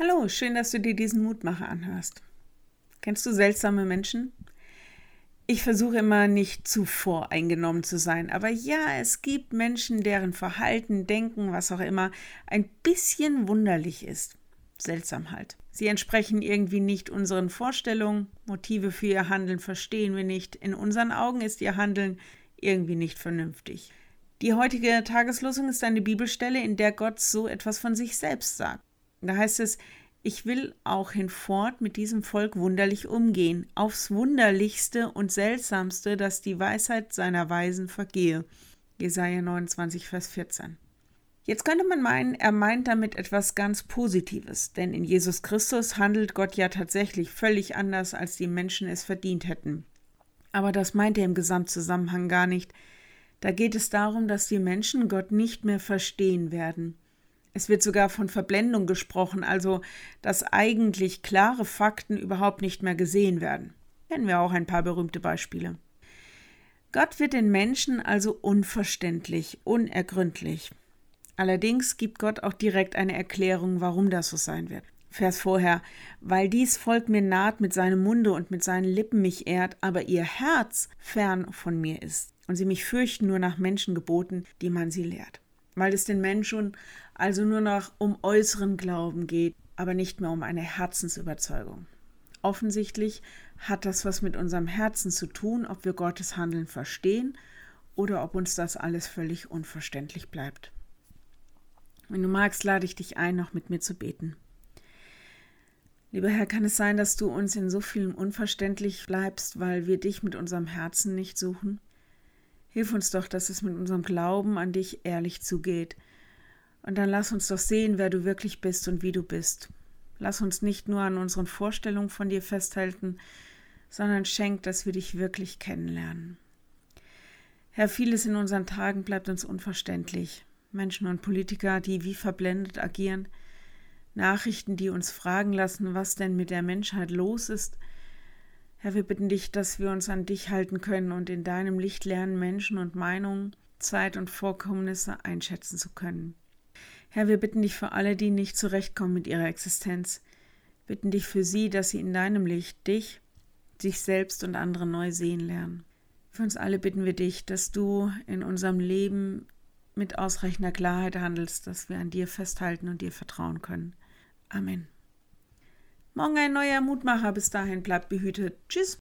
Hallo, schön, dass du dir diesen Mutmacher anhörst. Kennst du seltsame Menschen? Ich versuche immer nicht zu voreingenommen zu sein, aber ja, es gibt Menschen, deren Verhalten, Denken, was auch immer, ein bisschen wunderlich ist. Seltsam halt. Sie entsprechen irgendwie nicht unseren Vorstellungen, Motive für ihr Handeln verstehen wir nicht, in unseren Augen ist ihr Handeln irgendwie nicht vernünftig. Die heutige Tageslosung ist eine Bibelstelle, in der Gott so etwas von sich selbst sagt. Da heißt es, ich will auch hinfort mit diesem Volk wunderlich umgehen, aufs wunderlichste und seltsamste, dass die Weisheit seiner Weisen vergehe. Jesaja 29, Vers 14. Jetzt könnte man meinen, er meint damit etwas ganz Positives, denn in Jesus Christus handelt Gott ja tatsächlich völlig anders, als die Menschen es verdient hätten. Aber das meint er im Gesamtzusammenhang gar nicht. Da geht es darum, dass die Menschen Gott nicht mehr verstehen werden. Es wird sogar von Verblendung gesprochen, also dass eigentlich klare Fakten überhaupt nicht mehr gesehen werden. Kennen wir auch ein paar berühmte Beispiele. Gott wird den Menschen also unverständlich, unergründlich. Allerdings gibt Gott auch direkt eine Erklärung, warum das so sein wird. Vers vorher, weil dies Volk mir naht mit seinem Munde und mit seinen Lippen mich ehrt, aber ihr Herz fern von mir ist, und sie mich fürchten nur nach Menschengeboten, die man sie lehrt weil es den Menschen also nur noch um äußeren Glauben geht, aber nicht mehr um eine Herzensüberzeugung. Offensichtlich hat das was mit unserem Herzen zu tun, ob wir Gottes Handeln verstehen oder ob uns das alles völlig unverständlich bleibt. Wenn du magst, lade ich dich ein, noch mit mir zu beten. Lieber Herr, kann es sein, dass du uns in so vielem unverständlich bleibst, weil wir dich mit unserem Herzen nicht suchen? Hilf uns doch, dass es mit unserem Glauben an dich ehrlich zugeht. Und dann lass uns doch sehen, wer du wirklich bist und wie du bist. Lass uns nicht nur an unseren Vorstellungen von dir festhalten, sondern schenk, dass wir dich wirklich kennenlernen. Herr, vieles in unseren Tagen bleibt uns unverständlich. Menschen und Politiker, die wie verblendet agieren, Nachrichten, die uns fragen lassen, was denn mit der Menschheit los ist, Herr, wir bitten dich, dass wir uns an dich halten können und in deinem Licht lernen, Menschen und Meinungen, Zeit und Vorkommnisse einschätzen zu können. Herr, wir bitten dich für alle, die nicht zurechtkommen mit ihrer Existenz. Bitten dich für sie, dass sie in deinem Licht dich, sich selbst und andere neu sehen lernen. Für uns alle bitten wir dich, dass du in unserem Leben mit ausreichender Klarheit handelst, dass wir an dir festhalten und dir vertrauen können. Amen. Morgen ein neuer Mutmacher. Bis dahin bleibt behütet. Tschüss.